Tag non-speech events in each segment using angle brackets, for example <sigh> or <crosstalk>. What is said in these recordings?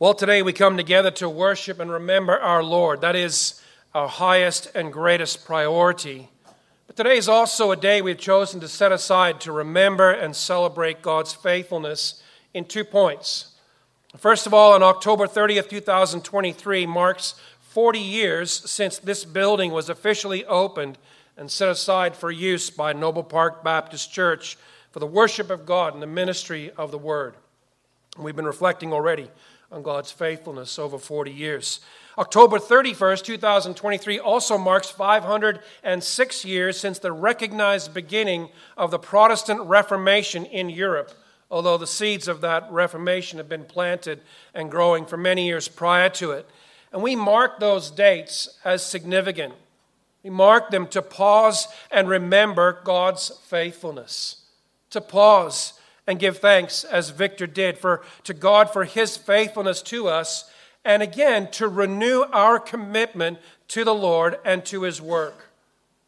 Well, today we come together to worship and remember our Lord. That is our highest and greatest priority. But today is also a day we've chosen to set aside to remember and celebrate God's faithfulness in two points. First of all, on October 30th, 2023, marks 40 years since this building was officially opened and set aside for use by Noble Park Baptist Church for the worship of God and the ministry of the Word. We've been reflecting already on God's faithfulness over 40 years. October 31st, 2023 also marks 506 years since the recognized beginning of the Protestant Reformation in Europe, although the seeds of that Reformation have been planted and growing for many years prior to it. And we mark those dates as significant. We mark them to pause and remember God's faithfulness, to pause and give thanks as Victor did for to God for his faithfulness to us and again to renew our commitment to the Lord and to his work.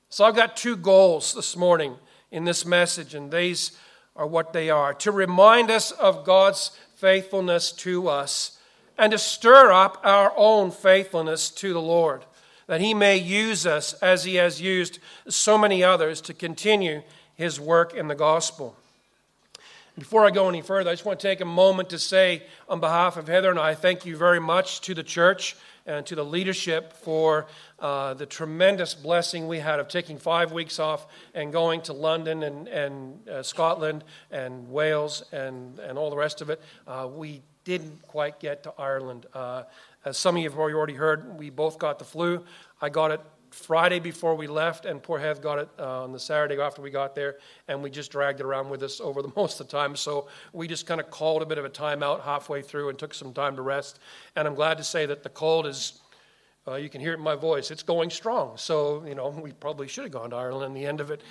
So I've got two goals this morning in this message and these are what they are to remind us of God's faithfulness to us and to stir up our own faithfulness to the Lord that he may use us as he has used so many others to continue his work in the gospel. Before I go any further, I just want to take a moment to say, on behalf of Heather and I, thank you very much to the church and to the leadership for uh, the tremendous blessing we had of taking five weeks off and going to London and, and uh, Scotland and Wales and, and all the rest of it. Uh, we didn't quite get to Ireland. Uh, as some of you have already heard, we both got the flu. I got it Friday before we left, and poor Heath got it uh, on the Saturday after we got there, and we just dragged it around with us over the <laughs> most of the time. So we just kind of called a bit of a timeout halfway through and took some time to rest. And I'm glad to say that the cold is, uh, you can hear it in my voice, it's going strong. So, you know, we probably should have gone to Ireland in the end of it.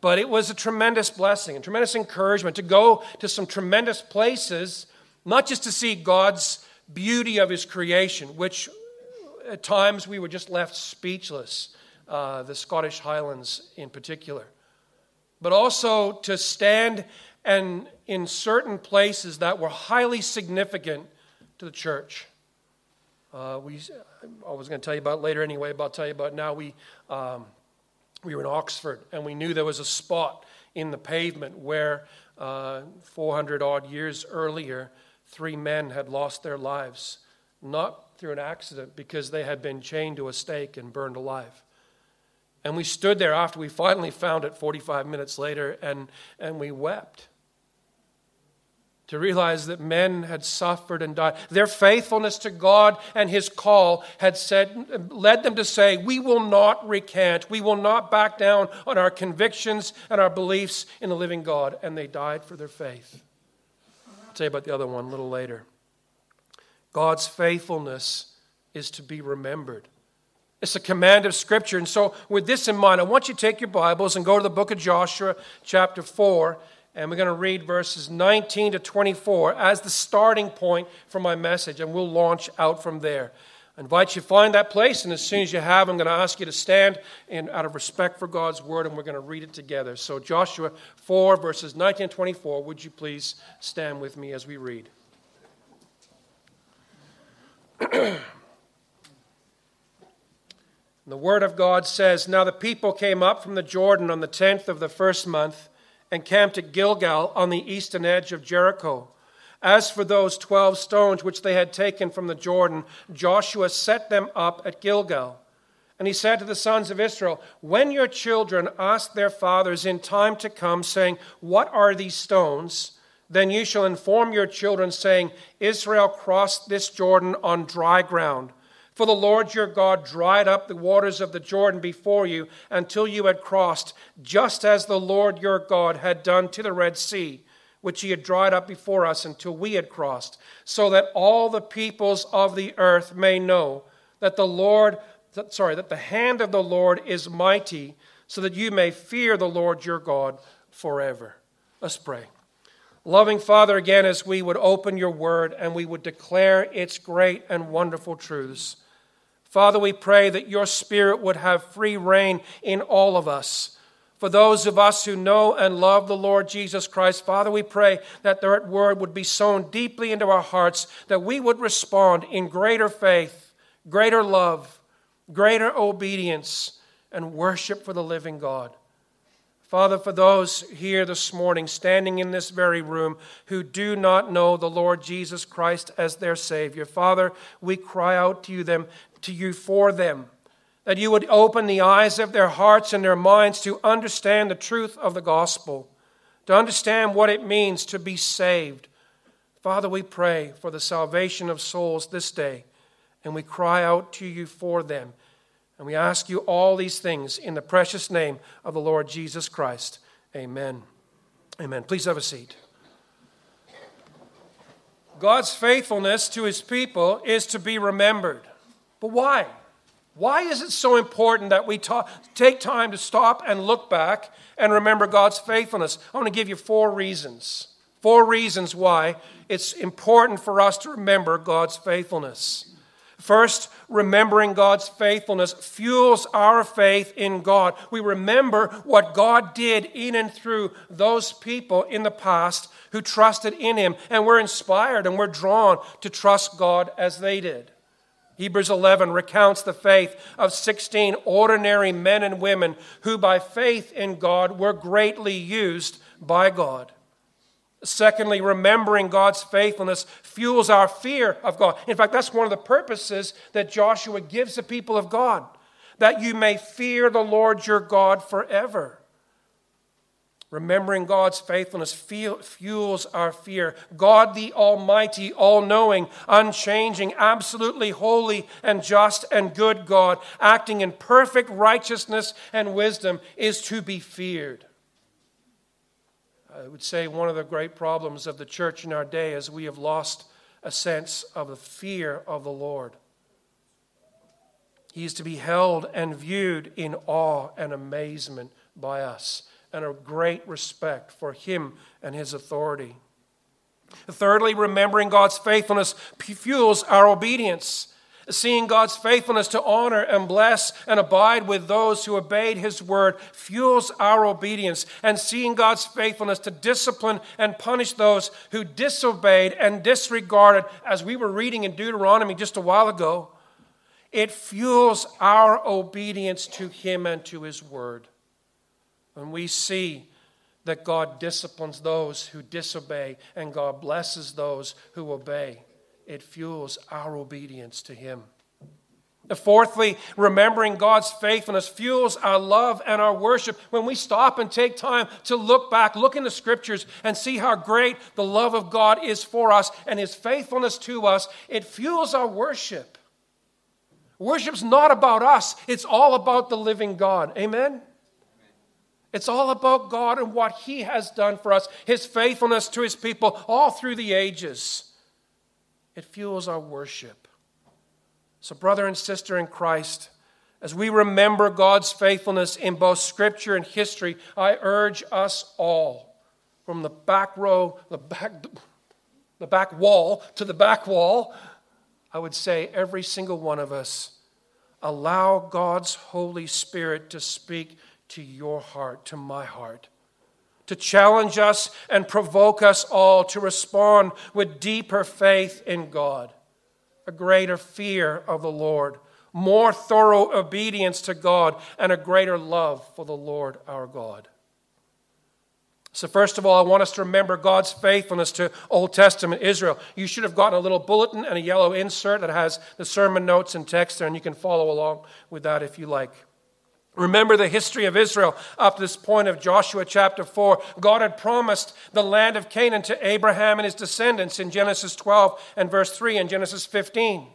But it was a tremendous blessing and tremendous encouragement to go to some tremendous places, not just to see God's beauty of His creation, which at times we were just left speechless, uh, the Scottish Highlands in particular. But also to stand and in certain places that were highly significant to the church. Uh, we, I was going to tell you about later anyway, but I'll tell you about now. We, um, we were in Oxford and we knew there was a spot in the pavement where uh, 400 odd years earlier, three men had lost their lives, not through an accident because they had been chained to a stake and burned alive. And we stood there after we finally found it 45 minutes later and, and we wept to realize that men had suffered and died. Their faithfulness to God and His call had said, led them to say, We will not recant. We will not back down on our convictions and our beliefs in the living God. And they died for their faith. I'll tell you about the other one a little later. God's faithfulness is to be remembered. It's a command of Scripture. And so, with this in mind, I want you to take your Bibles and go to the book of Joshua, chapter 4, and we're going to read verses 19 to 24 as the starting point for my message, and we'll launch out from there. I invite you to find that place, and as soon as you have, I'm going to ask you to stand in, out of respect for God's word, and we're going to read it together. So, Joshua 4, verses 19 and 24, would you please stand with me as we read? <clears throat> the Word of God says Now the people came up from the Jordan on the tenth of the first month and camped at Gilgal on the eastern edge of Jericho. As for those twelve stones which they had taken from the Jordan, Joshua set them up at Gilgal. And he said to the sons of Israel, When your children ask their fathers in time to come, saying, What are these stones? Then you shall inform your children, saying, Israel crossed this Jordan on dry ground. For the Lord your God dried up the waters of the Jordan before you until you had crossed, just as the Lord your God had done to the Red Sea, which he had dried up before us until we had crossed, so that all the peoples of the earth may know that the Lord, sorry, that the hand of the Lord is mighty, so that you may fear the Lord your God forever. Let's pray. Loving Father, again, as we would open your word and we would declare its great and wonderful truths. Father, we pray that your spirit would have free reign in all of us. For those of us who know and love the Lord Jesus Christ, Father, we pray that that word would be sown deeply into our hearts, that we would respond in greater faith, greater love, greater obedience, and worship for the living God. Father, for those here this morning, standing in this very room, who do not know the Lord Jesus Christ as their Savior, Father, we cry out to you, them, to you for them, that you would open the eyes of their hearts and their minds to understand the truth of the gospel, to understand what it means to be saved. Father, we pray for the salvation of souls this day, and we cry out to you for them. And we ask you all these things in the precious name of the Lord Jesus Christ. Amen. Amen. Please have a seat. God's faithfulness to his people is to be remembered. But why? Why is it so important that we ta- take time to stop and look back and remember God's faithfulness? I want to give you four reasons. Four reasons why it's important for us to remember God's faithfulness. First, remembering God's faithfulness fuels our faith in God. We remember what God did in and through those people in the past who trusted in Him, and we're inspired and we're drawn to trust God as they did. Hebrews 11 recounts the faith of 16 ordinary men and women who, by faith in God, were greatly used by God. Secondly, remembering God's faithfulness fuels our fear of God. In fact, that's one of the purposes that Joshua gives the people of God that you may fear the Lord your God forever. Remembering God's faithfulness fuels our fear. God, the Almighty, all knowing, unchanging, absolutely holy and just and good God, acting in perfect righteousness and wisdom, is to be feared. I would say one of the great problems of the church in our day is we have lost a sense of the fear of the Lord. He is to be held and viewed in awe and amazement by us, and a great respect for Him and His authority. Thirdly, remembering God's faithfulness fuels our obedience. Seeing God's faithfulness to honor and bless and abide with those who obeyed his word fuels our obedience. And seeing God's faithfulness to discipline and punish those who disobeyed and disregarded, as we were reading in Deuteronomy just a while ago, it fuels our obedience to him and to his word. When we see that God disciplines those who disobey and God blesses those who obey it fuels our obedience to Him. Fourthly, remembering God's faithfulness fuels our love and our worship. When we stop and take time to look back, look in the scriptures, and see how great the love of God is for us and His faithfulness to us, it fuels our worship. Worship's not about us, it's all about the living God. Amen? It's all about God and what He has done for us, His faithfulness to His people all through the ages it fuels our worship. So, brother and sister in Christ, as we remember God's faithfulness in both Scripture and history, I urge us all, from the back row, the back, the back wall to the back wall, I would say every single one of us, allow God's Holy Spirit to speak to your heart, to my heart to challenge us and provoke us all to respond with deeper faith in God, a greater fear of the Lord, more thorough obedience to God, and a greater love for the Lord our God. So, first of all, I want us to remember God's faithfulness to Old Testament Israel. You should have gotten a little bulletin and a yellow insert that has the sermon notes and text there, and you can follow along with that if you like. Remember the history of Israel up to this point of Joshua chapter 4. God had promised the land of Canaan to Abraham and his descendants in Genesis 12 and verse 3 and Genesis 15.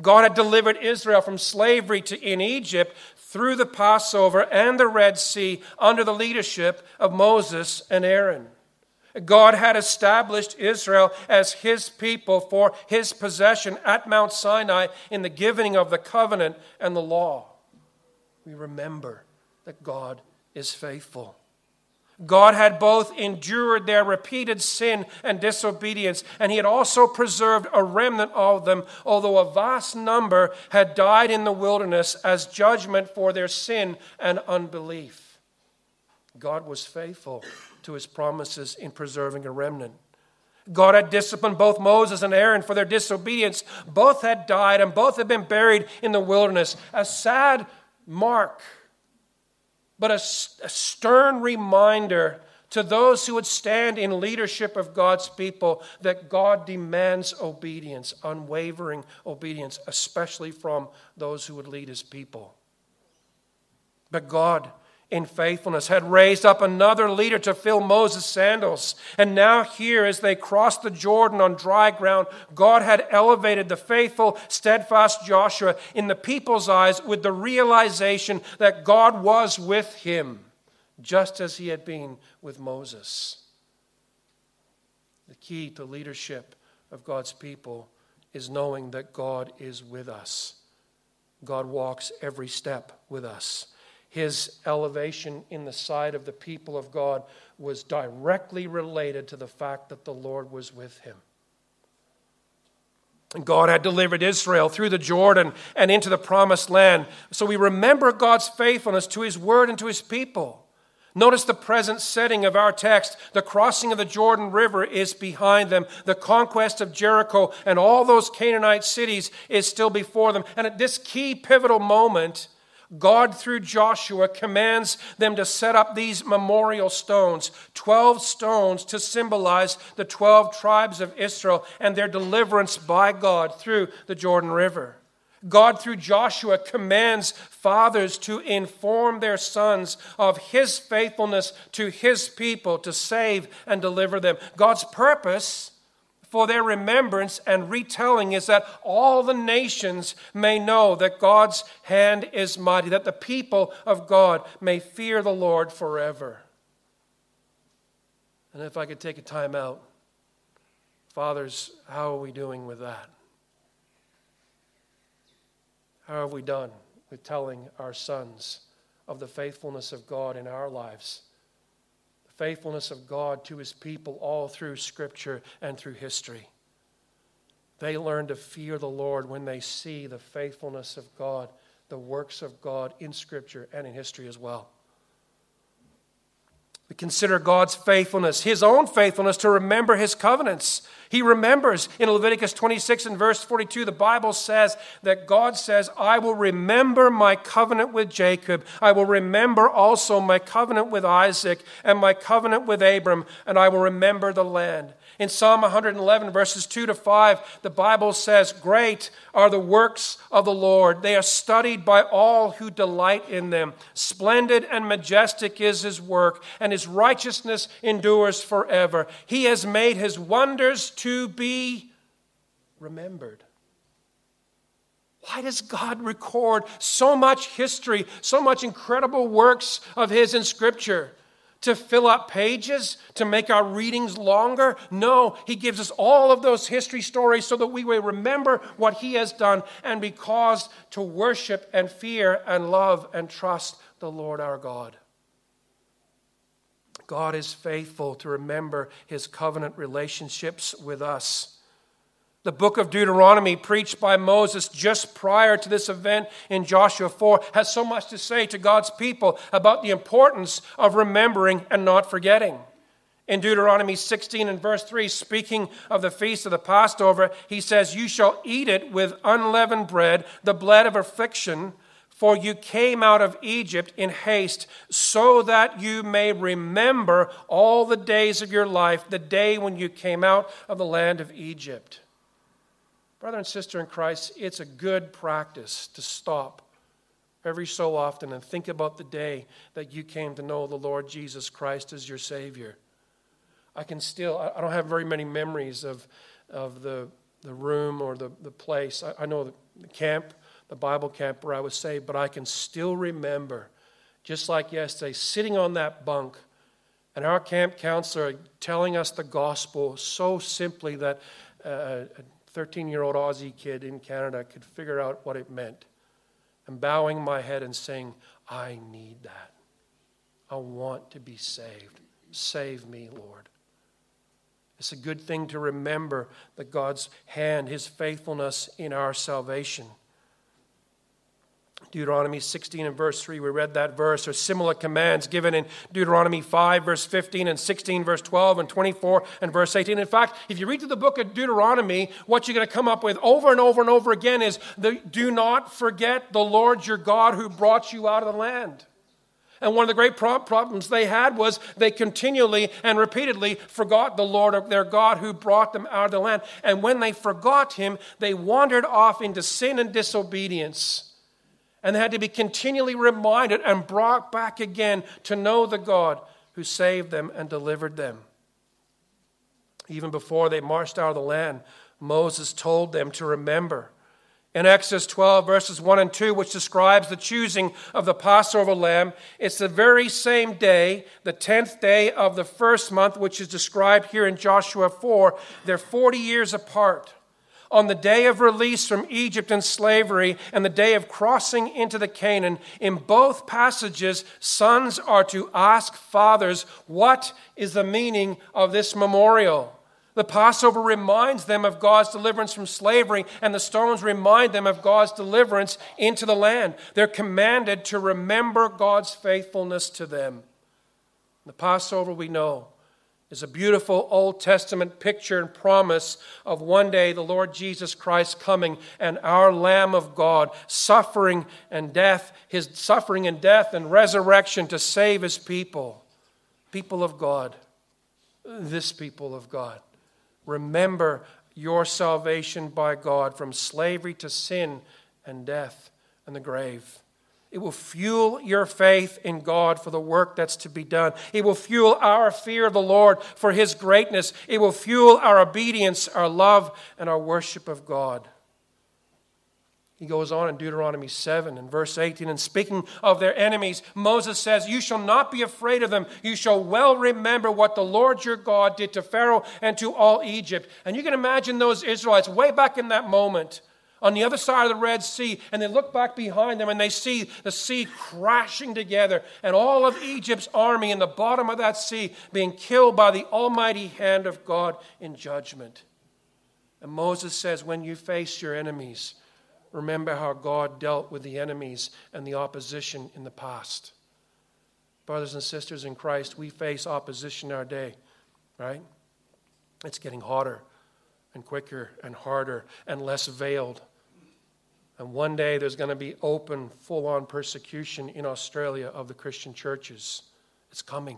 God had delivered Israel from slavery to, in Egypt through the Passover and the Red Sea under the leadership of Moses and Aaron. God had established Israel as his people for his possession at Mount Sinai in the giving of the covenant and the law we remember that God is faithful. God had both endured their repeated sin and disobedience, and He had also preserved a remnant of them, although a vast number had died in the wilderness as judgment for their sin and unbelief. God was faithful to his promises in preserving a remnant. God had disciplined both Moses and Aaron for their disobedience. Both had died and both had been buried in the wilderness. A sad mark, but a, a stern reminder to those who would stand in leadership of God's people that God demands obedience, unwavering obedience, especially from those who would lead his people. But God in faithfulness, had raised up another leader to fill Moses' sandals. And now, here, as they crossed the Jordan on dry ground, God had elevated the faithful, steadfast Joshua in the people's eyes with the realization that God was with him, just as he had been with Moses. The key to leadership of God's people is knowing that God is with us. God walks every step with us his elevation in the sight of the people of God was directly related to the fact that the Lord was with him. And God had delivered Israel through the Jordan and into the promised land. So we remember God's faithfulness to his word and to his people. Notice the present setting of our text. The crossing of the Jordan River is behind them. The conquest of Jericho and all those Canaanite cities is still before them. And at this key pivotal moment, God, through Joshua, commands them to set up these memorial stones 12 stones to symbolize the 12 tribes of Israel and their deliverance by God through the Jordan River. God, through Joshua, commands fathers to inform their sons of his faithfulness to his people to save and deliver them. God's purpose for their remembrance and retelling is that all the nations may know that God's hand is mighty, that the people of God may fear the Lord forever. And if I could take a time out, fathers, how are we doing with that? How have we done with telling our sons of the faithfulness of God in our lives? Faithfulness of God to his people all through Scripture and through history. They learn to fear the Lord when they see the faithfulness of God, the works of God in Scripture and in history as well. We consider God's faithfulness, his own faithfulness to remember his covenants. He remembers in Leviticus 26 and verse 42, the Bible says that God says, I will remember my covenant with Jacob. I will remember also my covenant with Isaac and my covenant with Abram, and I will remember the land. In Psalm 111, verses 2 to 5, the Bible says, Great are the works of the Lord. They are studied by all who delight in them. Splendid and majestic is his work, and his righteousness endures forever. He has made his wonders to be remembered. Why does God record so much history, so much incredible works of His in Scripture? to fill up pages, to make our readings longer. No, He gives us all of those history stories so that we may remember what He has done and be caused to worship and fear and love and trust the Lord our God. God is faithful to remember His covenant relationships with us. The book of Deuteronomy, preached by Moses just prior to this event in Joshua 4, has so much to say to God's people about the importance of remembering and not forgetting. In Deuteronomy 16 and verse 3, speaking of the feast of the Passover, he says, You shall eat it with unleavened bread, the bread of affliction, for you came out of Egypt in haste, so that you may remember all the days of your life, the day when you came out of the land of Egypt. Brother and sister in Christ, it's a good practice to stop every so often and think about the day that you came to know the Lord Jesus Christ as your Savior. I can still, I don't have very many memories of, of the, the room or the, the place. I, I know the, the camp, the Bible camp where I was saved, but I can still remember, just like yesterday, sitting on that bunk and our camp counselor telling us the gospel so simply that uh, 13 year old Aussie kid in Canada could figure out what it meant. And bowing my head and saying, I need that. I want to be saved. Save me, Lord. It's a good thing to remember that God's hand, His faithfulness in our salvation. Deuteronomy 16 and verse 3, we read that verse, or similar commands given in Deuteronomy 5, verse 15, and 16, verse 12, and 24, and verse 18. In fact, if you read through the book of Deuteronomy, what you're going to come up with over and over and over again is the, do not forget the Lord your God who brought you out of the land. And one of the great problems they had was they continually and repeatedly forgot the Lord their God who brought them out of the land. And when they forgot him, they wandered off into sin and disobedience. And they had to be continually reminded and brought back again to know the God who saved them and delivered them. Even before they marched out of the land, Moses told them to remember. In Exodus 12, verses 1 and 2, which describes the choosing of the Passover lamb, it's the very same day, the 10th day of the first month, which is described here in Joshua 4. They're 40 years apart on the day of release from Egypt and slavery and the day of crossing into the Canaan, in both passages, sons are to ask fathers, What is the meaning of this memorial? The Passover reminds them of God's deliverance from slavery, and the stones remind them of God's deliverance into the land. They're commanded to remember God's faithfulness to them. The Passover, we know, is a beautiful Old Testament picture and promise of one day the Lord Jesus Christ coming and our Lamb of God suffering and death, his suffering and death and resurrection to save his people. People of God, this people of God. Remember your salvation by God from slavery to sin and death and the grave. It will fuel your faith in God for the work that's to be done. It will fuel our fear of the Lord for His greatness. It will fuel our obedience, our love, and our worship of God. He goes on in Deuteronomy 7 and verse 18, and speaking of their enemies, Moses says, You shall not be afraid of them. You shall well remember what the Lord your God did to Pharaoh and to all Egypt. And you can imagine those Israelites way back in that moment on the other side of the Red Sea, and they look back behind them and they see the sea crashing together and all of Egypt's army in the bottom of that sea being killed by the almighty hand of God in judgment. And Moses says, When you face your enemies, remember how God dealt with the enemies and the opposition in the past. Brothers and sisters in Christ, we face opposition our day, right? It's getting hotter and quicker and harder and less veiled. And one day there's going to be open, full on persecution in Australia of the Christian churches. It's coming.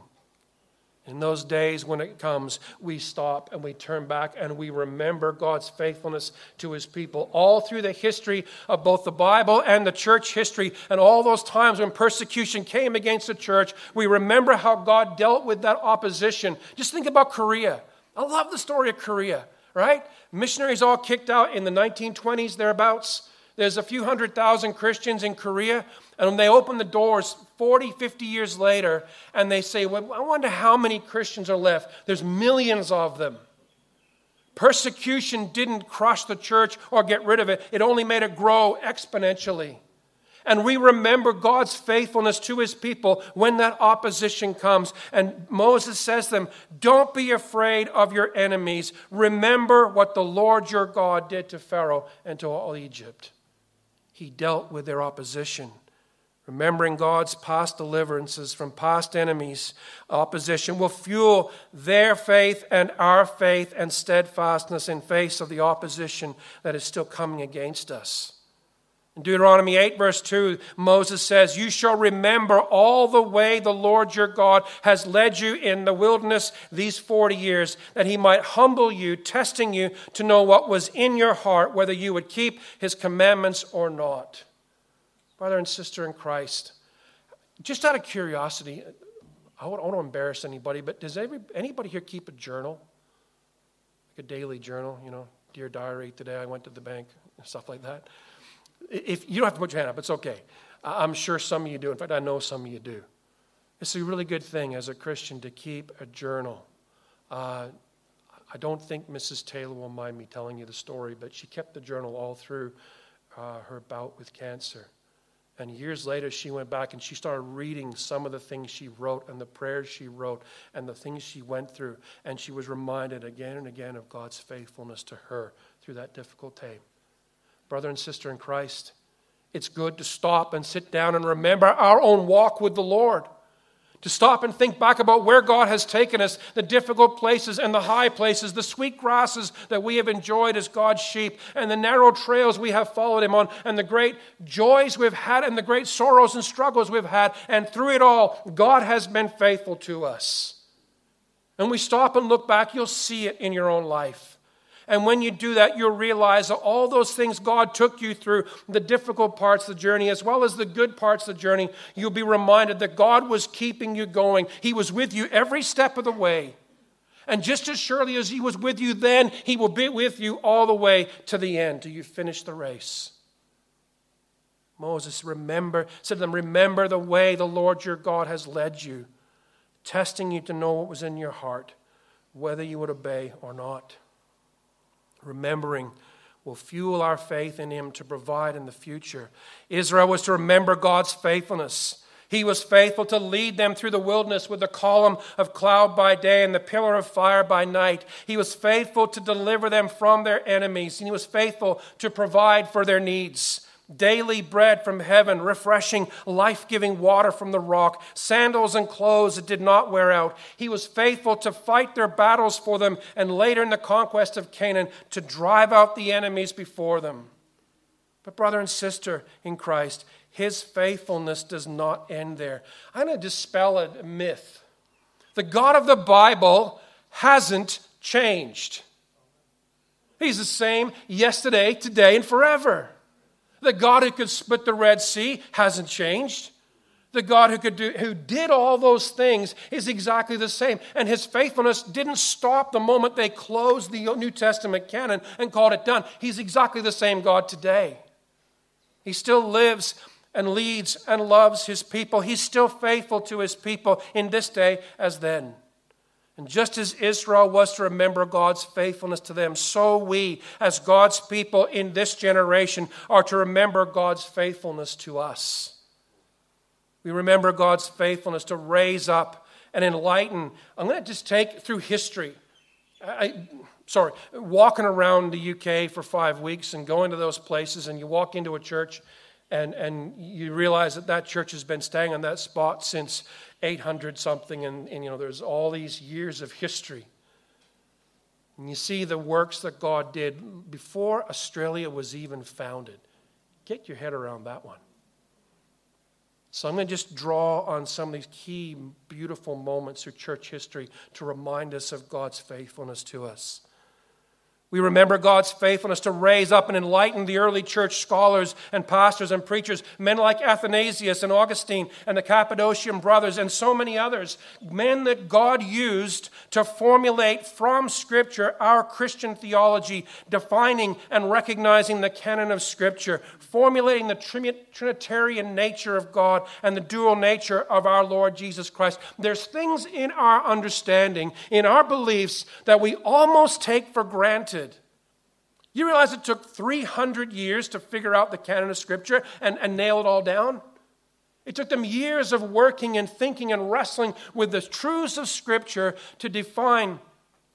In those days when it comes, we stop and we turn back and we remember God's faithfulness to his people. All through the history of both the Bible and the church history, and all those times when persecution came against the church, we remember how God dealt with that opposition. Just think about Korea. I love the story of Korea, right? Missionaries all kicked out in the 1920s, thereabouts. There's a few hundred thousand Christians in Korea, and when they open the doors 40, 50 years later, and they say, well, I wonder how many Christians are left. There's millions of them. Persecution didn't crush the church or get rid of it, it only made it grow exponentially. And we remember God's faithfulness to his people when that opposition comes. And Moses says to them, Don't be afraid of your enemies. Remember what the Lord your God did to Pharaoh and to all Egypt he dealt with their opposition. Remembering God's past deliverances from past enemies, opposition will fuel their faith and our faith and steadfastness in face of the opposition that is still coming against us. In Deuteronomy 8, verse 2, Moses says, You shall remember all the way the Lord your God has led you in the wilderness these 40 years, that he might humble you, testing you to know what was in your heart, whether you would keep his commandments or not. Brother and sister in Christ, just out of curiosity, I don't want to embarrass anybody, but does anybody here keep a journal? Like a daily journal, you know, dear diary, today I went to the bank, stuff like that. If you don't have to put your hand up, it's okay. I'm sure some of you do. In fact, I know some of you do. It's a really good thing as a Christian to keep a journal. Uh, I don't think Mrs. Taylor will mind me telling you the story, but she kept the journal all through uh, her bout with cancer. And years later, she went back and she started reading some of the things she wrote and the prayers she wrote and the things she went through. And she was reminded again and again of God's faithfulness to her through that difficult time brother and sister in Christ, it's good to stop and sit down and remember our own walk with the Lord. To stop and think back about where God has taken us, the difficult places and the high places, the sweet grasses that we have enjoyed as God's sheep, and the narrow trails we have followed Him on, and the great joys we've had, and the great sorrows and struggles we've had. And through it all, God has been faithful to us. And we stop and look back, you'll see it in your own life. And when you do that, you'll realize that all those things God took you through, the difficult parts of the journey, as well as the good parts of the journey, you'll be reminded that God was keeping you going. He was with you every step of the way. And just as surely as He was with you then, He will be with you all the way to the end, till you finish the race. Moses remember, said to them, Remember the way the Lord your God has led you, testing you to know what was in your heart, whether you would obey or not remembering will fuel our faith in Him to provide in the future. Israel was to remember God's faithfulness. He was faithful to lead them through the wilderness with the column of cloud by day and the pillar of fire by night. He was faithful to deliver them from their enemies, and He was faithful to provide for their needs daily bread from heaven, refreshing, life giving water from the rock, sandals and clothes that did not wear out. He was faithful to fight their battles for them, and later in the conquest of Canaan, to drive out the enemies before them. But, brother and sister in Christ, his faithfulness does not end there. I'm going to dispel a myth. The God of the Bible hasn't changed. He's the same yesterday, today, and forever. The God who could split the Red Sea hasn't changed. The God who, could do, who did all those things is exactly the same. And his faithfulness didn't stop the moment they closed the New Testament canon and called it done. He's exactly the same God today. He still lives and leads and loves his people. He's still faithful to his people in this day as then. And just as Israel was to remember God's faithfulness to them, so we, as God's people in this generation, are to remember God's faithfulness to us. We remember God's faithfulness to raise up and enlighten. I'm going to just take through history. I, sorry, walking around the UK for five weeks and going to those places, and you walk into a church and, and you realize that that church has been staying on that spot since 800 something, and, and you know, there's all these years of history. And you see the works that God did before Australia was even founded. Get your head around that one. So I'm going to just draw on some of these key, beautiful moments through church history to remind us of God's faithfulness to us. We remember God's faithfulness to raise up and enlighten the early church scholars and pastors and preachers, men like Athanasius and Augustine and the Cappadocian brothers and so many others, men that God used to formulate from Scripture our Christian theology, defining and recognizing the canon of Scripture, formulating the Trinitarian nature of God and the dual nature of our Lord Jesus Christ. There's things in our understanding, in our beliefs, that we almost take for granted you realize it took 300 years to figure out the canon of Scripture and, and nail it all down? It took them years of working and thinking and wrestling with the truths of Scripture to define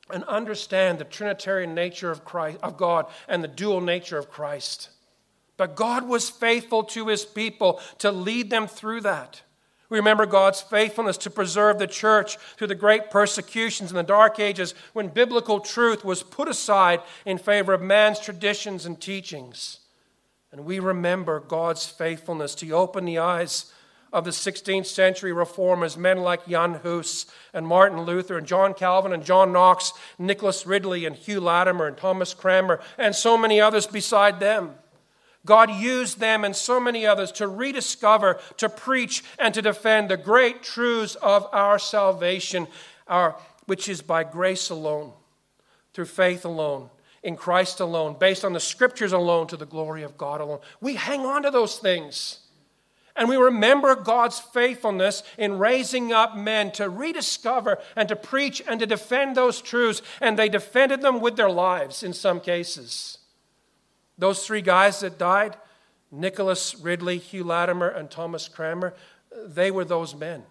and understand the Trinitarian nature of, Christ, of God and the dual nature of Christ. But God was faithful to his people to lead them through that. We remember God's faithfulness to preserve the church through the great persecutions in the dark ages when biblical truth was put aside in favor of man's traditions and teachings. And we remember God's faithfulness to open the eyes of the 16th century reformers, men like Jan Hus and Martin Luther and John Calvin and John Knox, Nicholas Ridley and Hugh Latimer and Thomas Cranmer, and so many others beside them. God used them and so many others to rediscover, to preach, and to defend the great truths of our salvation, our, which is by grace alone, through faith alone, in Christ alone, based on the scriptures alone, to the glory of God alone. We hang on to those things. And we remember God's faithfulness in raising up men to rediscover and to preach and to defend those truths. And they defended them with their lives in some cases. Those three guys that died, Nicholas Ridley, Hugh Latimer, and Thomas Cranmer, they were those men.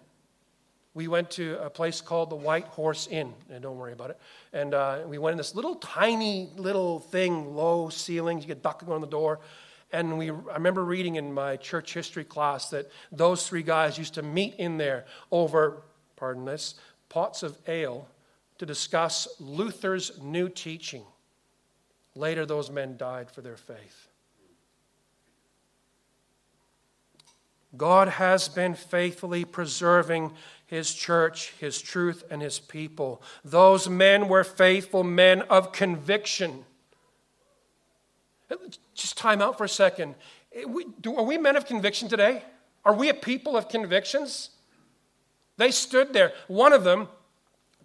We went to a place called the White Horse Inn, and don't worry about it. And uh, we went in this little tiny little thing, low ceilings, you get ducking on the door. And we, I remember reading in my church history class that those three guys used to meet in there over, pardon this, pots of ale to discuss Luther's new teaching. Later, those men died for their faith. God has been faithfully preserving his church, his truth, and his people. Those men were faithful men of conviction. Just time out for a second. Eh, are we men of conviction today? Are we a people of convictions? They stood there. One of them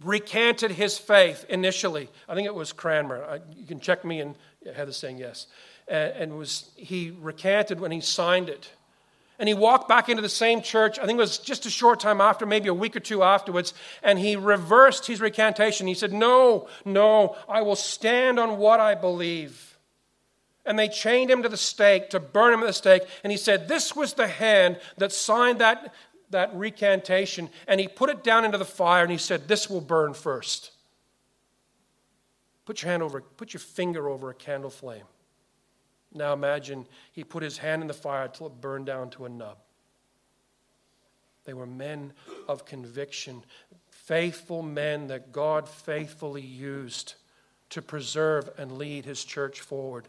recanted his faith initially. I think it was Cranmer. you can check me and Heather saying yes. and was he recanted when he signed it. And he walked back into the same church, I think it was just a short time after, maybe a week or two afterwards, and he reversed his recantation. He said, No, no, I will stand on what I believe. And they chained him to the stake to burn him at the stake. And he said, This was the hand that signed that, that recantation. And he put it down into the fire and he said, This will burn first. Put your hand over, put your finger over a candle flame. Now imagine he put his hand in the fire till it burned down to a nub. They were men of conviction, faithful men that God faithfully used to preserve and lead his church forward.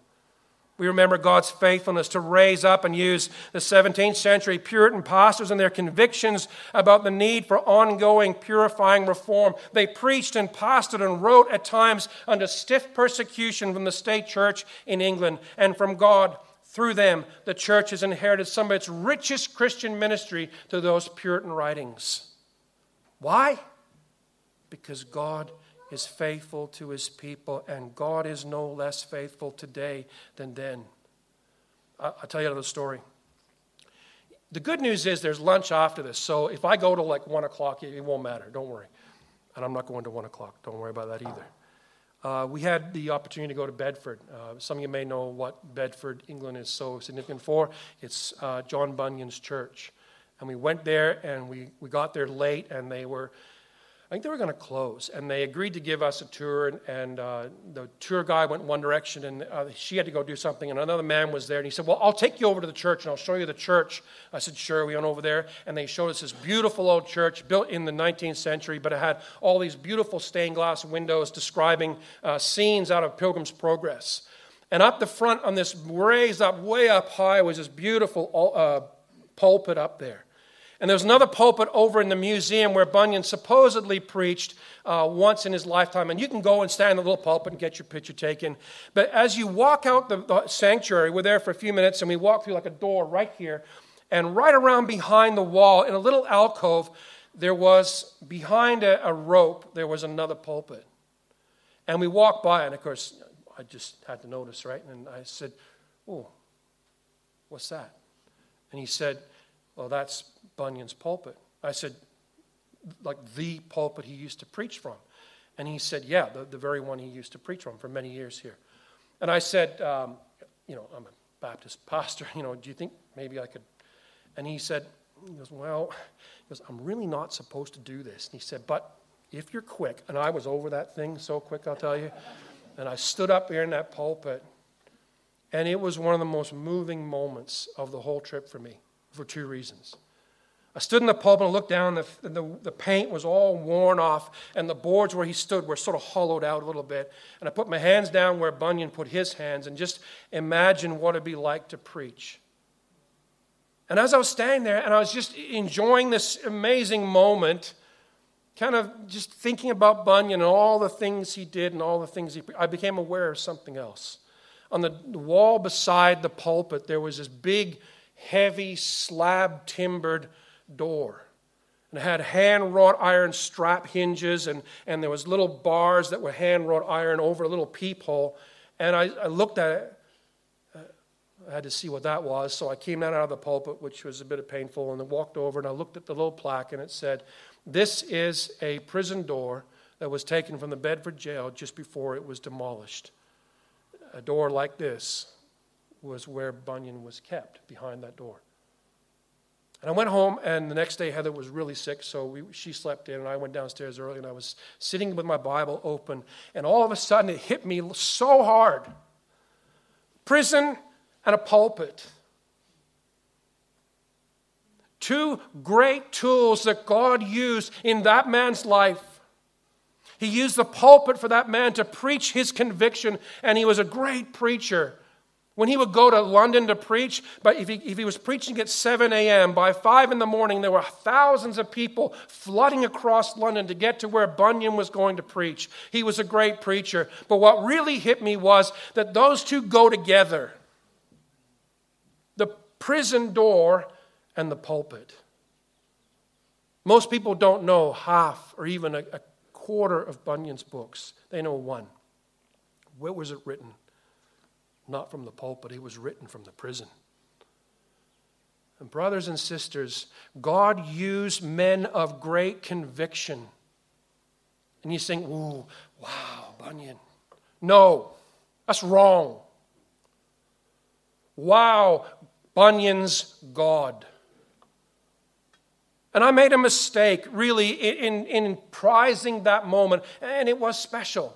We remember God's faithfulness to raise up and use the 17th century Puritan pastors and their convictions about the need for ongoing purifying reform. They preached and pastored and wrote at times under stiff persecution from the state church in England and from God. Through them, the church has inherited some of its richest Christian ministry to those Puritan writings. Why? Because God is faithful to his people, and God is no less faithful today than then. I'll tell you another story. The good news is there's lunch after this, so if I go to like 1 o'clock, it won't matter. Don't worry. And I'm not going to 1 o'clock. Don't worry about that either. Uh, we had the opportunity to go to Bedford. Uh, some of you may know what Bedford, England is so significant for. It's uh, John Bunyan's church. And we went there and we, we got there late, and they were I think they were going to close, and they agreed to give us a tour. And, and uh, the tour guy went one direction, and uh, she had to go do something. And another man was there, and he said, "Well, I'll take you over to the church, and I'll show you the church." I said, "Sure." We went over there, and they showed us this beautiful old church built in the 19th century, but it had all these beautiful stained glass windows describing uh, scenes out of Pilgrim's Progress. And up the front, on this raised up, way up high, was this beautiful uh, pulpit up there. And there's another pulpit over in the museum where Bunyan supposedly preached uh, once in his lifetime. And you can go and stand in the little pulpit and get your picture taken. But as you walk out the, the sanctuary, we're there for a few minutes and we walk through like a door right here. And right around behind the wall, in a little alcove, there was behind a, a rope, there was another pulpit. And we walked by, and of course, I just had to notice, right? And I said, Oh, what's that? And he said, Well, that's Bunyan's pulpit. I said, like the pulpit he used to preach from. And he said, yeah, the, the very one he used to preach from for many years here. And I said, um, you know, I'm a Baptist pastor, <laughs> you know, do you think maybe I could? And he said, he goes, well, he goes, I'm really not supposed to do this. And he said, but if you're quick, and I was over that thing so quick, I'll tell you. <laughs> And I stood up there in that pulpit, and it was one of the most moving moments of the whole trip for me for two reasons. I stood in the pulpit and looked down. The, the, the, paint was all worn off, and the boards where he stood were sort of hollowed out a little bit. And I put my hands down where Bunyan put his hands and just imagine what it'd be like to preach. And as I was standing there and I was just enjoying this amazing moment, kind of just thinking about Bunyan and all the things he did and all the things he, I became aware of something else. On the wall beside the pulpit, there was this big, heavy, slab timbered door. And it had hand wrought iron strap hinges, and, and there was little bars that were hand wrought iron over a little peephole. And I, I looked at it. Uh, I had to see what that was, so I came down out of the pulpit, which was a bit of painful, and I walked over and I looked at the little plaque, and it said, This is a prison door that was taken from the Bedford jail just before it was demolished. A door like this was where Bunyan was kept, behind that door. And I went home, and the next day Heather was really sick, so we, she slept in, and I went downstairs early, and I was sitting with my Bible open, and all of a sudden it hit me so hard. Prison, and a pulpit. Two great tools that God used in that man's life. He used the pulpit for that man to preach his conviction, and he was a great preacher. When he would go to London to preach, but if he, if he was preaching at 7 a.m., by 5 in the morning, there were thousands of people flooding across London to get to where Bunyan was going to preach. He was a great preacher. But what really hit me was that those two go together the prison door and the pulpit. Most people don't know half or even a, a quarter of Bunyan's books, they know one. Where was it written? Not from the pulpit, it was written from the prison. And, brothers and sisters, God used men of great conviction. And you think, ooh, wow, Bunyan. No, that's wrong. Wow, Bunyan's God. And I made a mistake, really, in, in prizing that moment, and it was special.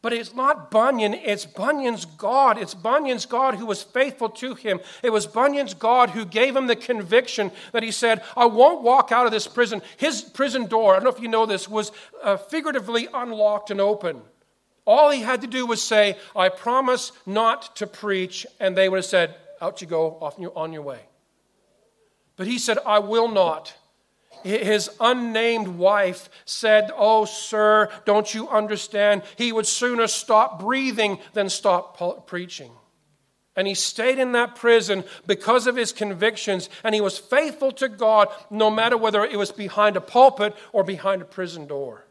But it's not Bunyan, it's Bunyan's God. It's Bunyan's God who was faithful to him. It was Bunyan's God who gave him the conviction that he said, I won't walk out of this prison. His prison door, I don't know if you know this, was uh, figuratively unlocked and open. All he had to do was say, I promise not to preach, and they would have said, Out you go, off on your way. But he said, I will not. His unnamed wife said, Oh, sir, don't you understand? He would sooner stop breathing than stop preaching. And he stayed in that prison because of his convictions, and he was faithful to God no matter whether it was behind a pulpit or behind a prison door.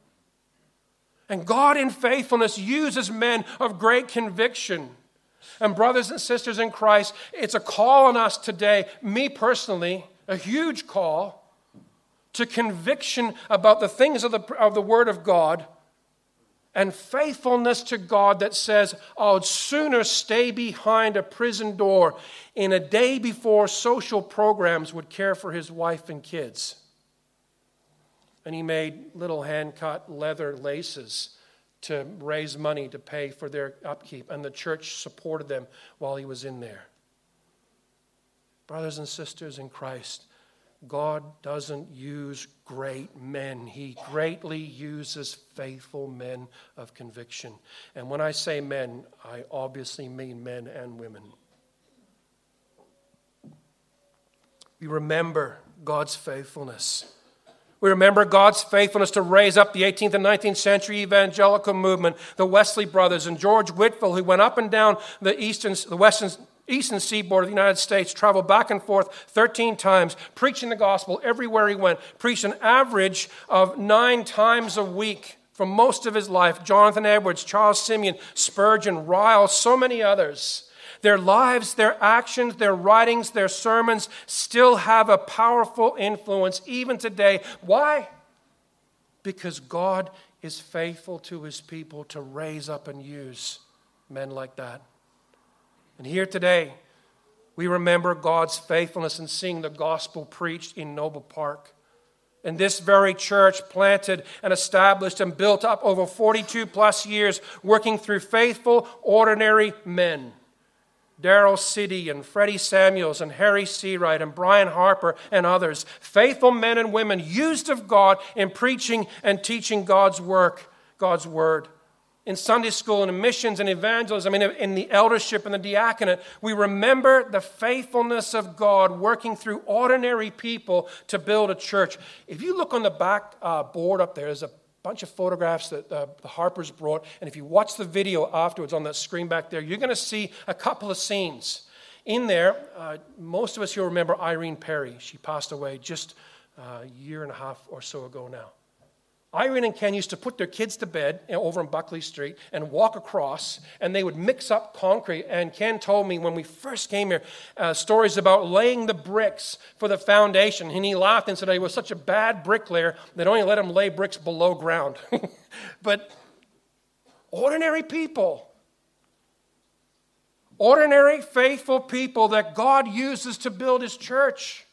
And God, in faithfulness, uses men of great conviction. And, brothers and sisters in Christ, it's a call on us today, me personally, a huge call to conviction about the things of the, of the Word of God and faithfulness to God that says, I'd sooner stay behind a prison door in a day before social programs would care for his wife and kids. And he made little hand cut leather laces to raise money to pay for their upkeep, and the church supported them while he was in there. Brothers and sisters in Christ, God doesn't use great men. He greatly uses faithful men of conviction. And when I say men, I obviously mean men and women. We remember God's faithfulness. We remember God's faithfulness to raise up the 18th and 19th century evangelical movement, the Wesley brothers, and George Whitefield, who went up and down the eastern, the western eastern seaboard of the United States, traveled back and forth 13 times, preaching the gospel everywhere he went, preached an average of nine times a week for most of his life. Jonathan Edwards, Charles Simeon, Spurgeon, Ryle, so many others. Their lives, their actions, their writings, their sermons still have a powerful influence even today. Why? Because God is faithful to his people to raise up and use men like that. And here today, we remember God's faithfulness in seeing the gospel preached in Noble Park. And this very church, planted and established and built up over 42 plus years, working through faithful, ordinary men. Darrell City and Freddie Samuels and Harry Seawright and Brian Harper and others, faithful men and women used of God in preaching and teaching God's work, God's word in Sunday school and in missions and evangelism, mean, in the eldership and the diaconate, we remember the faithfulness of God working through ordinary people to build a church. If you look on the back uh, board up there, there's a bunch of photographs that uh, the Harpers brought. And if you watch the video afterwards on that screen back there, you're going to see a couple of scenes. In there, uh, most of us here remember Irene Perry. She passed away just uh, a year and a half or so ago now. Irene and Ken used to put their kids to bed over on Buckley Street and walk across, and they would mix up concrete. And Ken told me when we first came here uh, stories about laying the bricks for the foundation. And he laughed and said he was such a bad bricklayer that only let him lay bricks below ground. <laughs> but ordinary people, ordinary, faithful people that God uses to build his church.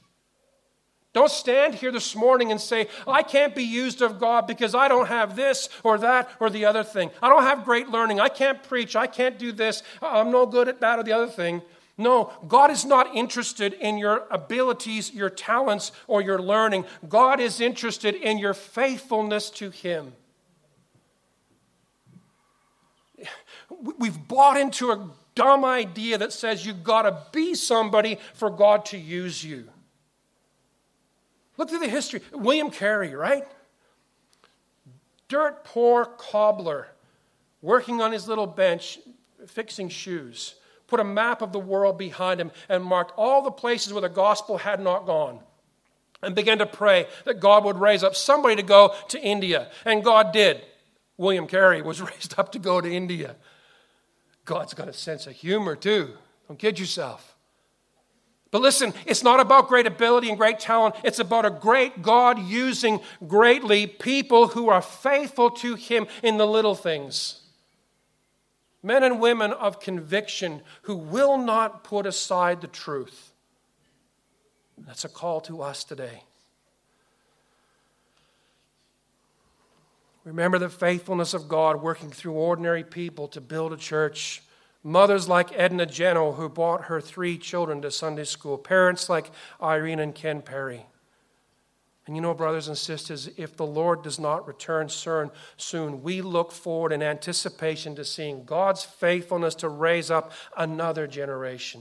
Don't stand here this morning and say, I can't be used of God because I don't have this or that or the other thing. I don't have great learning. I can't preach. I can't do this. I'm no good at that or the other thing. No, God is not interested in your abilities, your talents, or your learning. God is interested in your faithfulness to Him. We've bought into a dumb idea that says you've got to be somebody for God to use you. Look through the history. William Carey, right? Dirt poor cobbler, working on his little bench, fixing shoes put a map of the world behind him and marked all the places where the gospel had not gone and began to pray that God would raise up somebody to go to India. And God did. William Carey was <laughs> raised up to go to India. God's got a sense of humor too. Don't kid yourself. But listen, it's not about great ability and great talent. It's about a great God using greatly people who are faithful to Him in the little things men and women of conviction who will not put aside the truth. That's a call to us today. Remember the faithfulness of God working through ordinary people to build a church. Mothers like Edna Jeno, who brought her three children to Sunday school. Parents like Irene and Ken Perry. And you know, brothers and sisters, if the Lord does not return soon, we look forward in anticipation to seeing God's faithfulness to raise up another generation.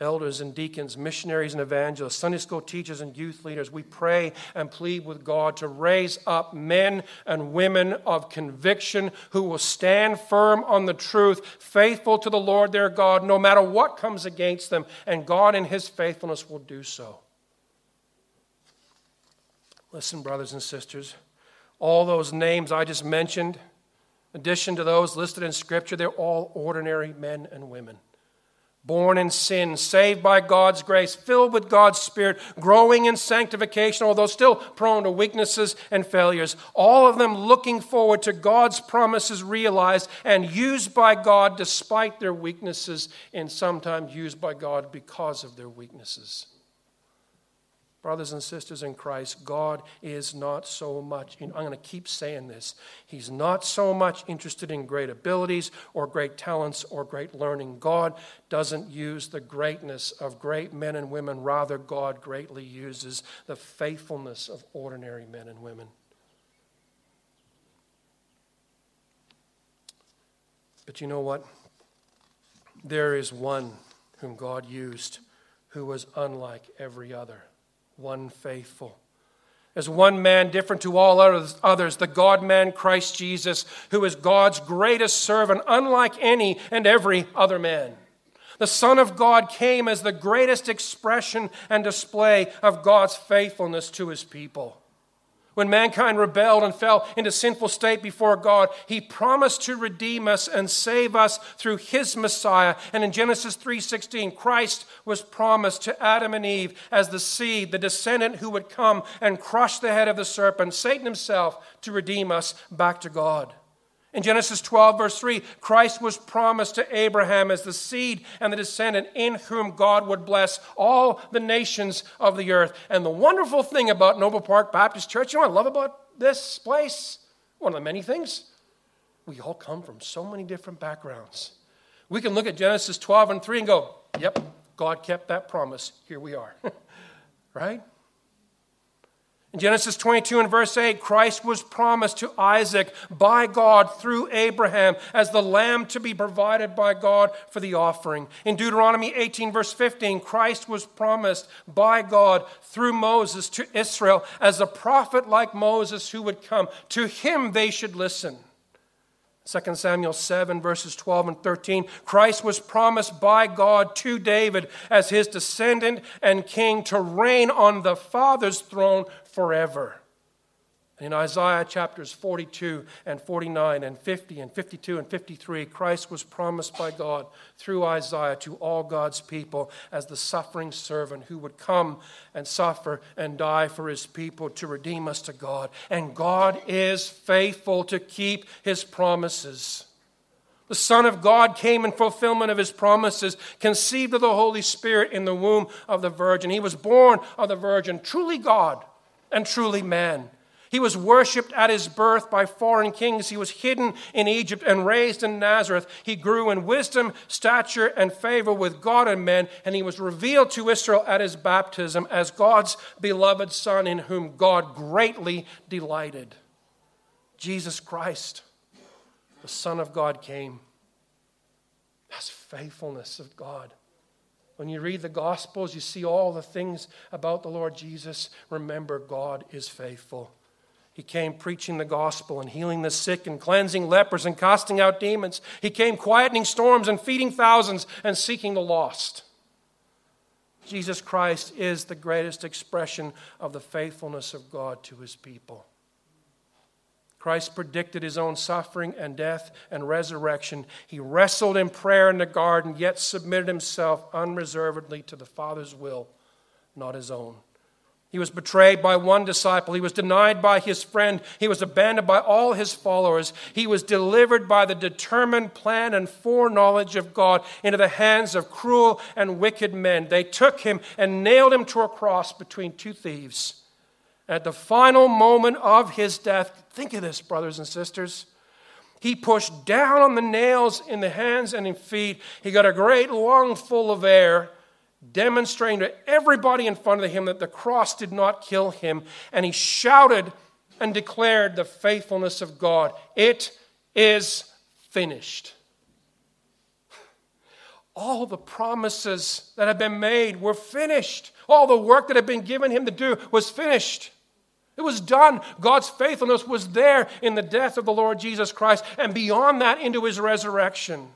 Elders and deacons, missionaries and evangelists, Sunday school teachers and youth leaders, we pray and plead with God to raise up men and women of conviction who will stand firm on the truth, faithful to the Lord their God, no matter what comes against them, and God in His faithfulness will do so. Listen, brothers and sisters, all those names I just mentioned, in addition to those listed in Scripture, they're all ordinary men and women. Born in sin, saved by God's grace, filled with God's Spirit, growing in sanctification, although still prone to weaknesses and failures. All of them looking forward to God's promises realized and used by God despite their weaknesses, and sometimes used by God because of their weaknesses. Brothers and sisters in Christ, God is not so much, I'm going to keep saying this, He's not so much interested in great abilities or great talents or great learning. God doesn't use the greatness of great men and women. Rather, God greatly uses the faithfulness of ordinary men and women. But you know what? There is one whom God used who was unlike every other one faithful. As one man different to all others, the God man Christ Jesus, who is God's greatest servant, unlike any and every other man. The Son of God came as the greatest expression and display of God's faithfulness to his people. When mankind rebelled and fell into sinful state before God, he promised to redeem us and save us through his Messiah. And in Genesis 3:16, Christ was promised to Adam and Eve as the seed, the descendant who would come and crush the head of the serpent, Satan himself, to redeem us back to God. In Genesis 12, verse 3, Christ was promised to Abraham as the seed and the descendant in whom God would bless all the nations of the earth. And the wonderful thing about Noble Park Baptist Church, you know what I love about this place? One of the many things. We all come from so many different backgrounds. We can look at Genesis 12 and 3 and go, yep, God kept that promise. Here we are. <laughs> right? In Genesis 22 and verse 8, Christ was promised to Isaac by God through Abraham as the lamb to be provided by God for the offering. In Deuteronomy 18, verse 15, Christ was promised by God through Moses to Israel as a prophet like Moses who would come. To him they should listen. 2 Samuel 7, verses 12 and 13. Christ was promised by God to David as his descendant and king to reign on the Father's throne forever. In Isaiah chapters 42 and 49 and 50 and 52 and 53, Christ was promised by God through Isaiah to all God's people as the suffering servant who would come and suffer and die for his people to redeem us to God. And God is faithful to keep his promises. The Son of God came in fulfillment of his promises, conceived of the Holy Spirit in the womb of the Virgin. He was born of the Virgin, truly God and truly man. He was worshipped at his birth by foreign kings. He was hidden in Egypt and raised in Nazareth. He grew in wisdom, stature, and favor with God and men, and he was revealed to Israel at his baptism as God's beloved Son, in whom God greatly delighted. Jesus Christ, the Son of God, came. That's faithfulness of God. When you read the Gospels, you see all the things about the Lord Jesus. Remember, God is faithful. He came preaching the gospel and healing the sick and cleansing lepers and casting out demons. He came quietening storms and feeding thousands and seeking the lost. Jesus Christ is the greatest expression of the faithfulness of God to his people. Christ predicted his own suffering and death and resurrection. He wrestled in prayer in the garden, yet submitted himself unreservedly to the Father's will, not his own. He was betrayed by one disciple. He was denied by his friend. He was abandoned by all his followers. He was delivered by the determined plan and foreknowledge of God into the hands of cruel and wicked men. They took him and nailed him to a cross between two thieves. At the final moment of his death, think of this, brothers and sisters. He pushed down on the nails in the hands and in feet. He got a great lung full of air demonstrating to everybody in front of him that the cross did not kill him. And he shouted and declared the faithfulness of God. It is finished. All the promises that had been made were finished. All the work that had been given him to do was finished. It was done. God's faithfulness was there in the death of the Lord Jesus Christ and beyond that into his resurrection.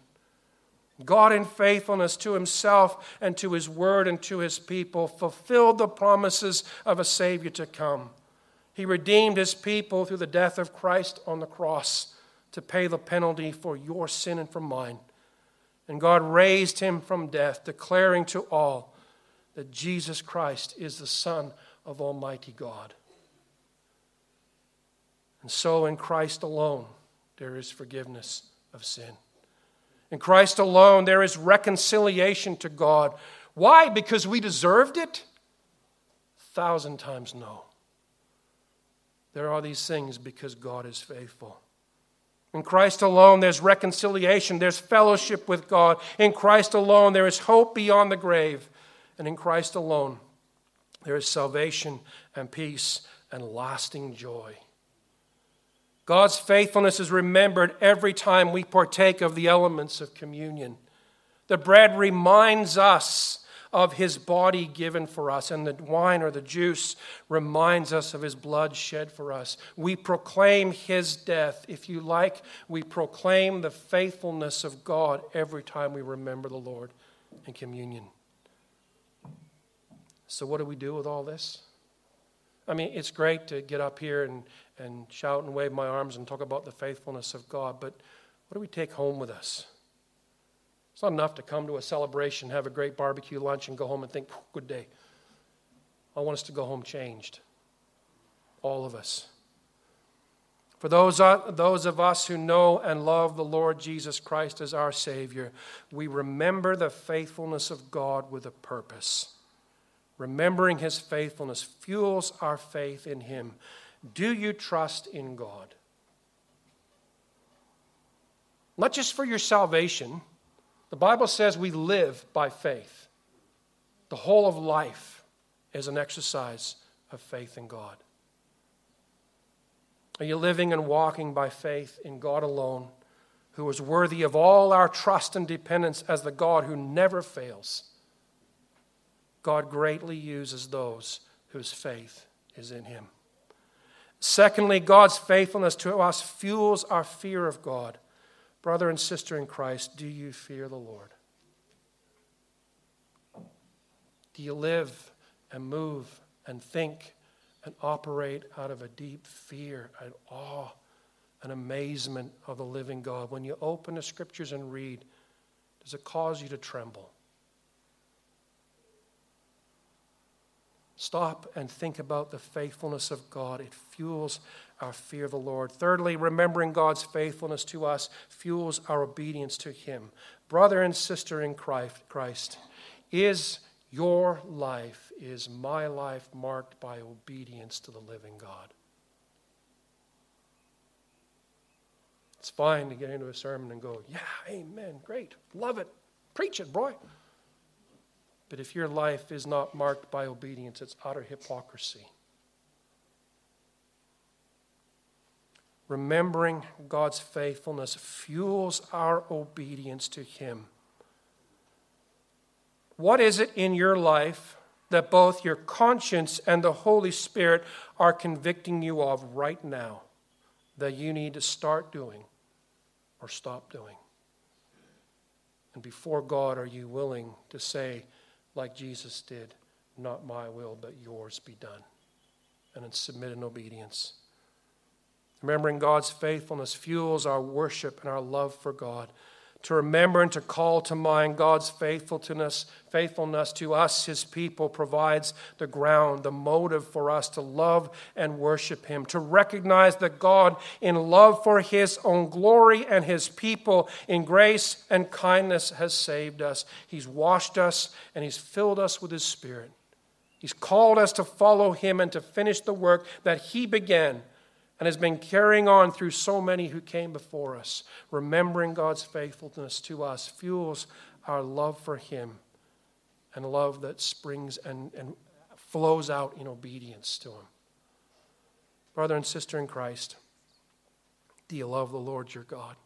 God, in faithfulness to himself and to his word and to his people, fulfilled the promises of a Savior to come. He redeemed his people through the death of Christ on the cross to pay the penalty for your sin and for mine. And God raised him from death, declaring to all that Jesus Christ is the Son of Almighty God. And so in Christ alone there is forgiveness of sin. In Christ alone, there is reconciliation to God. Why? Because we deserved it? A thousand times no. There are these things because God is faithful. In Christ alone, there's reconciliation, there's fellowship with God. In Christ alone, there is hope beyond the grave. And in Christ alone, there is salvation and peace and lasting joy. God's faithfulness is remembered every time we partake of the elements of communion. The bread reminds us of his body given for us, and the wine or the juice reminds us of his blood shed for us. We proclaim his death. If you like, we proclaim the faithfulness of God every time we remember the Lord in communion. So, what do we do with all this? I mean, it's great to get up here and, and shout and wave my arms and talk about the faithfulness of God, but what do we take home with us? It's not enough to come to a celebration, have a great barbecue lunch, and go home and think, good day. I want us to go home changed. All of us. For those, uh, those of us who know and love the Lord Jesus Christ as our Savior, we remember the faithfulness of God with a purpose. Remembering His faithfulness fuels our faith in Him. Do you trust in God? Not just for your salvation. The Bible says we live by faith. The whole of life is an exercise of faith in God. Are you living and walking by faith in God alone, who is worthy of all our trust and dependence as the God who never fails? God greatly uses those whose faith is in Him. Secondly, God's faithfulness to us fuels our fear of God. Brother and sister in Christ, do you fear the Lord? Do you live and move and think and operate out of a deep fear and awe and amazement of the living God? When you open the scriptures and read, does it cause you to tremble? Stop and think about the faithfulness of God. It fuels our fear of the Lord. Thirdly, remembering God's faithfulness to us fuels our obedience to Him. Brother and sister in Christ, is your life, is my life marked by obedience to the living God? It's fine to get into a sermon and go, yeah, amen, great, love it, preach it, boy. But if your life is not marked by obedience, it's utter hypocrisy. Remembering God's faithfulness fuels our obedience to Him. What is it in your life that both your conscience and the Holy Spirit are convicting you of right now that you need to start doing or stop doing? And before God, are you willing to say, like Jesus did, Not my will, but yours be done? And then submit in obedience. Remembering God's faithfulness fuels our worship and our love for God to remember and to call to mind God's faithfulness, faithfulness to us, his people, provides the ground, the motive for us to love and worship him, to recognize that God, in love for his own glory and his people, in grace and kindness, has saved us. He's washed us and he's filled us with his spirit. He's called us to follow him and to finish the work that he began and has been carrying on through so many who came before us. Remembering God's faithfulness to us fuels our love for Him and love that springs and, and flows out in obedience to Him. Brother and sister in Christ, do you love the Lord your God?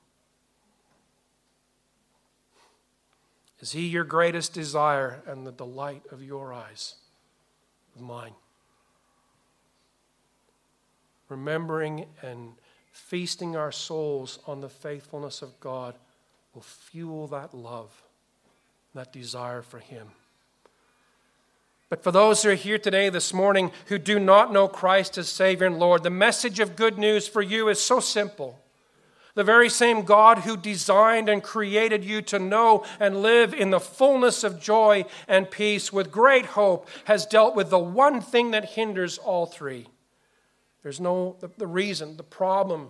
Is He your greatest desire and the delight of your eyes, of mine? Remembering and feasting our souls on the faithfulness of God will fuel that love, that desire for Him. But for those who are here today, this morning, who do not know Christ as Savior and Lord, the message of good news for you is so simple. The very same God who designed and created you to know and live in the fullness of joy and peace with great hope has dealt with the one thing that hinders all three there's no, the, the reason, the problem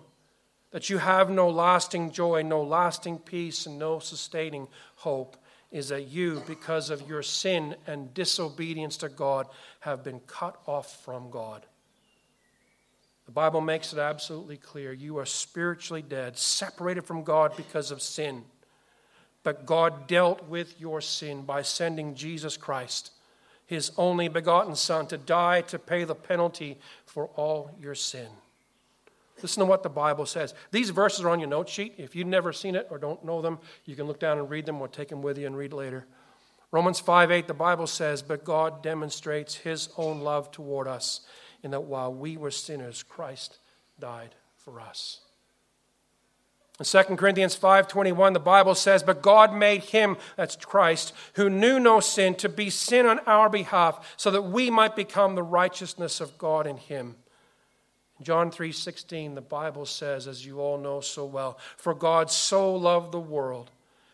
that you have no lasting joy, no lasting peace, and no sustaining hope is that you, because of your sin and disobedience to God, have been cut off from God. The Bible makes it absolutely clear. You are spiritually dead, separated from God because of sin. But God dealt with your sin by sending Jesus Christ his only begotten Son to die to pay the penalty for all your sin. Listen to what the Bible says. These verses are on your note sheet. If you've never seen it or don't know them, you can look down and read them or take them with you and read later. Romans 5 8, the Bible says, But God demonstrates his own love toward us in that while we were sinners, Christ died for us. In 2 Corinthians 5:21 the Bible says, "But God made him, that's Christ, who knew no sin to be sin on our behalf, so that we might become the righteousness of God in him." In John 3:16 the Bible says, as you all know so well, "For God so loved the world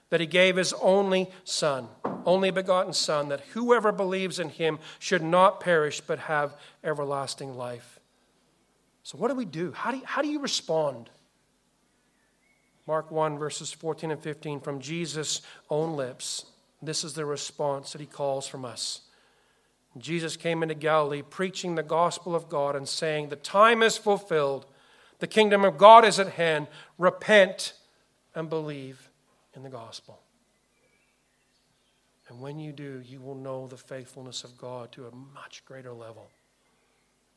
that he gave his only son, only begotten son, that whoever believes in him should not perish but have everlasting life." So what do we do? How do you, how do you respond? Mark 1, verses 14 and 15, from Jesus' own lips. This is the response that he calls from us. Jesus came into Galilee preaching the gospel of God and saying, The time is fulfilled, the kingdom of God is at hand. Repent and believe in the gospel. And when you do, you will know the faithfulness of God to a much greater level.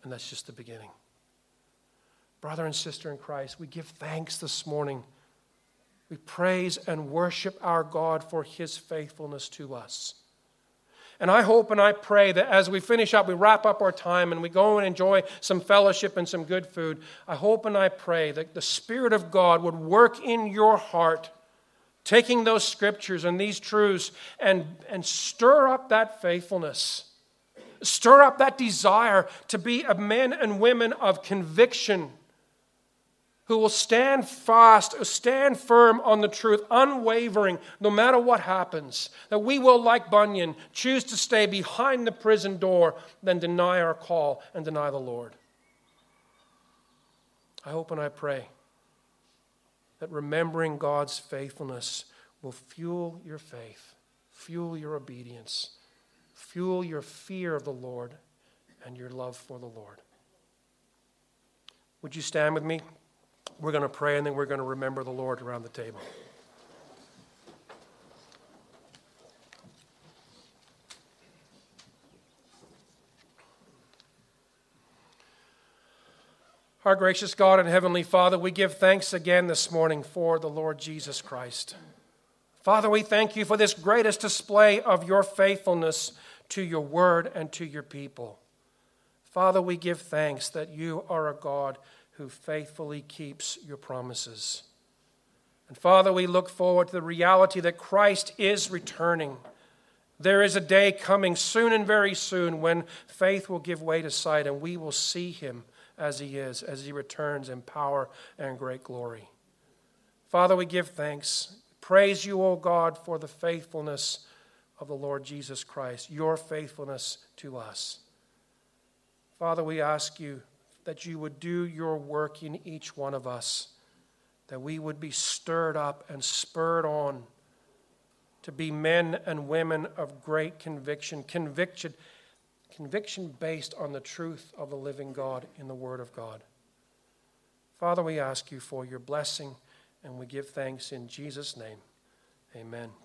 And that's just the beginning. Brother and sister in Christ, we give thanks this morning we praise and worship our God for his faithfulness to us. And I hope and I pray that as we finish up, we wrap up our time and we go and enjoy some fellowship and some good food. I hope and I pray that the Spirit of God would work in your heart, taking those scriptures and these truths and, and stir up that faithfulness. Stir up that desire to be a men and women of conviction who will stand fast, stand firm on the truth, unwavering, no matter what happens. That we will, like Bunyan, choose to stay behind the prison door than deny our call and deny the Lord. I hope and I pray that remembering God's faithfulness will fuel your faith, fuel your obedience, fuel your fear of the Lord and your love for the Lord. Would you stand with me? We're going to pray and then we're going to remember the Lord around the table. Our gracious God and Heavenly Father, we give thanks again this morning for the Lord Jesus Christ. Father, we thank you for this greatest display of your faithfulness to your word and to your people. Father, we give thanks that you are a God who faithfully keeps your promises. And Father, we look forward to the reality that Christ is returning. There is a day coming soon and very soon when faith will give way to sight and we will see him as he is, as he returns in power and great glory. Father, we give thanks. Praise you, O God, for the faithfulness of the Lord Jesus Christ, your faithfulness to us. Father, we ask you that you would do your work in each one of us, that we would be stirred up and spurred on to be men and women of great conviction, conviction conviction based on the truth of the living God in the Word of God. Father, we ask you for your blessing and we give thanks in Jesus' name. Amen.